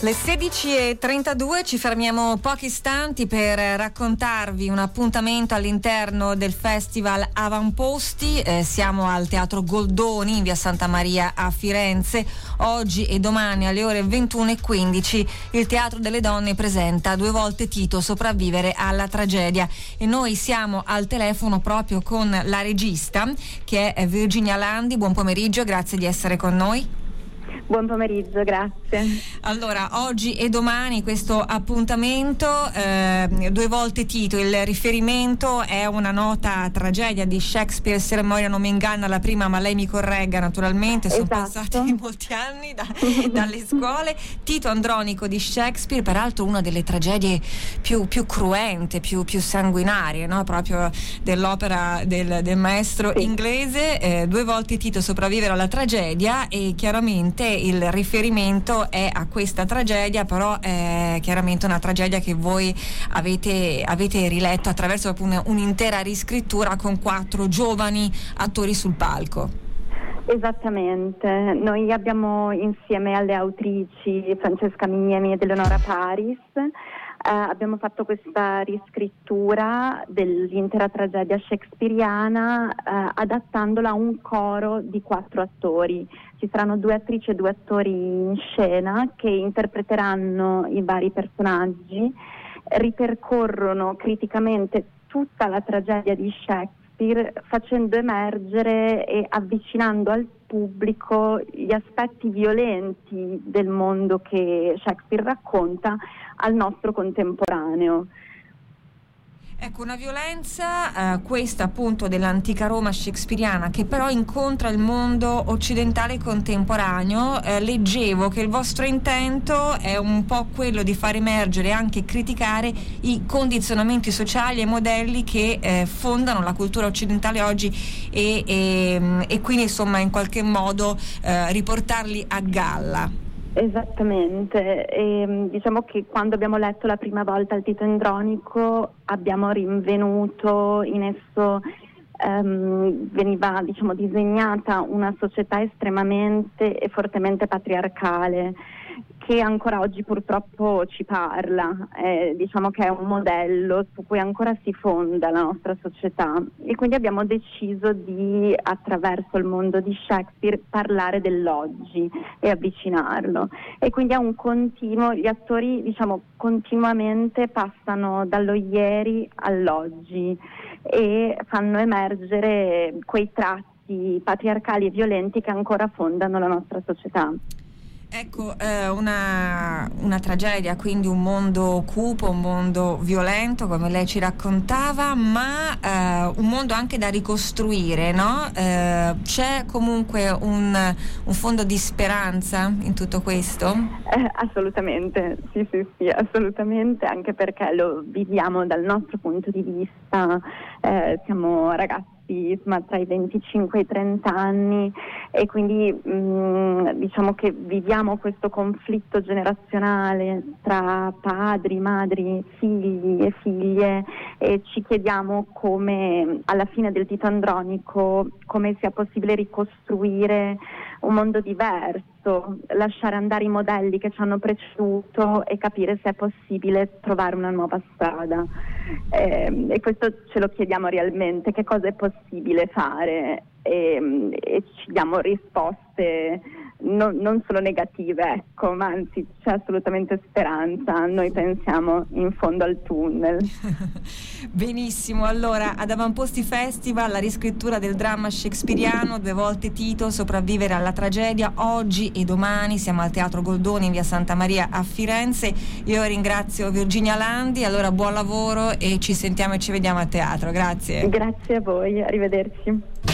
Le 16.32 ci fermiamo pochi istanti per raccontarvi un appuntamento all'interno del festival Avamposti. Eh, siamo al Teatro Goldoni in via Santa Maria a Firenze. Oggi e domani alle ore 21.15 il Teatro delle Donne presenta due volte Tito sopravvivere alla tragedia e noi siamo al telefono proprio con la regista che è Virginia Landi. Buon pomeriggio, grazie di essere con noi. Buon pomeriggio, grazie. Allora, oggi e domani questo appuntamento, eh, due volte Tito, il riferimento è una nota tragedia di Shakespeare, se la memoria non mi inganna la prima, ma lei mi corregga naturalmente, sono esatto. passati molti anni da, dalle scuole. Tito Andronico di Shakespeare, peraltro una delle tragedie più, più cruente, più, più sanguinarie, no? proprio dell'opera del, del maestro sì. inglese. Eh, due volte Tito sopravvivere alla tragedia e chiaramente il riferimento è a questa tragedia, però è chiaramente una tragedia che voi avete, avete riletto attraverso un'intera riscrittura con quattro giovani attori sul palco. Esattamente, noi abbiamo insieme alle autrici Francesca Mignemi ed Eleonora Paris eh, abbiamo fatto questa riscrittura dell'intera tragedia shakespeariana eh, adattandola a un coro di quattro attori. Ci saranno due attrici e due attori in scena che interpreteranno i vari personaggi, ripercorrono criticamente tutta la tragedia di Shakespeare facendo emergere e avvicinando al pubblico gli aspetti violenti del mondo che Shakespeare racconta al nostro contemporaneo. Ecco, una violenza, eh, questa appunto dell'antica Roma shakespeariana, che però incontra il mondo occidentale contemporaneo. Eh, leggevo che il vostro intento è un po' quello di far emergere e anche criticare i condizionamenti sociali e modelli che eh, fondano la cultura occidentale oggi e, e, e, quindi insomma in qualche modo eh, riportarli a galla. Esattamente, e, ehm, diciamo che quando abbiamo letto la prima volta il Tito Andronico abbiamo rinvenuto in esso Um, veniva diciamo, disegnata una società estremamente e fortemente patriarcale che ancora oggi purtroppo ci parla, eh, diciamo che è un modello su cui ancora si fonda la nostra società. E quindi abbiamo deciso di attraverso il mondo di Shakespeare parlare dell'oggi e avvicinarlo. E quindi è un continuo, gli attori diciamo continuamente passano dallo ieri all'oggi e fanno emergere quei tratti patriarcali e violenti che ancora fondano la nostra società. Ecco, eh, una, una, tragedia, quindi un mondo cupo, un mondo violento, come lei ci raccontava, ma eh, un mondo anche da ricostruire, no? Eh, c'è comunque un, un, fondo di speranza in tutto questo? Eh, assolutamente, sì, sì, sì, assolutamente, anche perché lo viviamo dal nostro punto di vista, eh, siamo ragazzi insomma, tra i 25 e i 30 anni e quindi mh, mm, diciamo che viviamo questo conflitto generazionale tra padri, madri, figli e figlie e ci chiediamo come alla fine del Tito Andronico come sia possibile ricostruire un mondo diverso, lasciare andare i modelli che ci hanno preceduto e capire se è possibile trovare una nuova strada. Eh, e questo ce lo chiediamo realmente, che cosa è possibile fare e, e ci diamo risposte non, non, solo negative, ecco, ma anzi c'è assolutamente speranza, noi pensiamo in fondo al tunnel. Benissimo, allora ad Avamposti Festival la riscrittura del dramma shakespeariano, due volte Tito, sopravvivere alla tragedia, oggi e domani siamo al Teatro Goldoni in via Santa Maria a Firenze, io ringrazio Virginia Landi, allora buon lavoro e ci sentiamo e ci vediamo a teatro, grazie. Grazie a voi, arrivederci.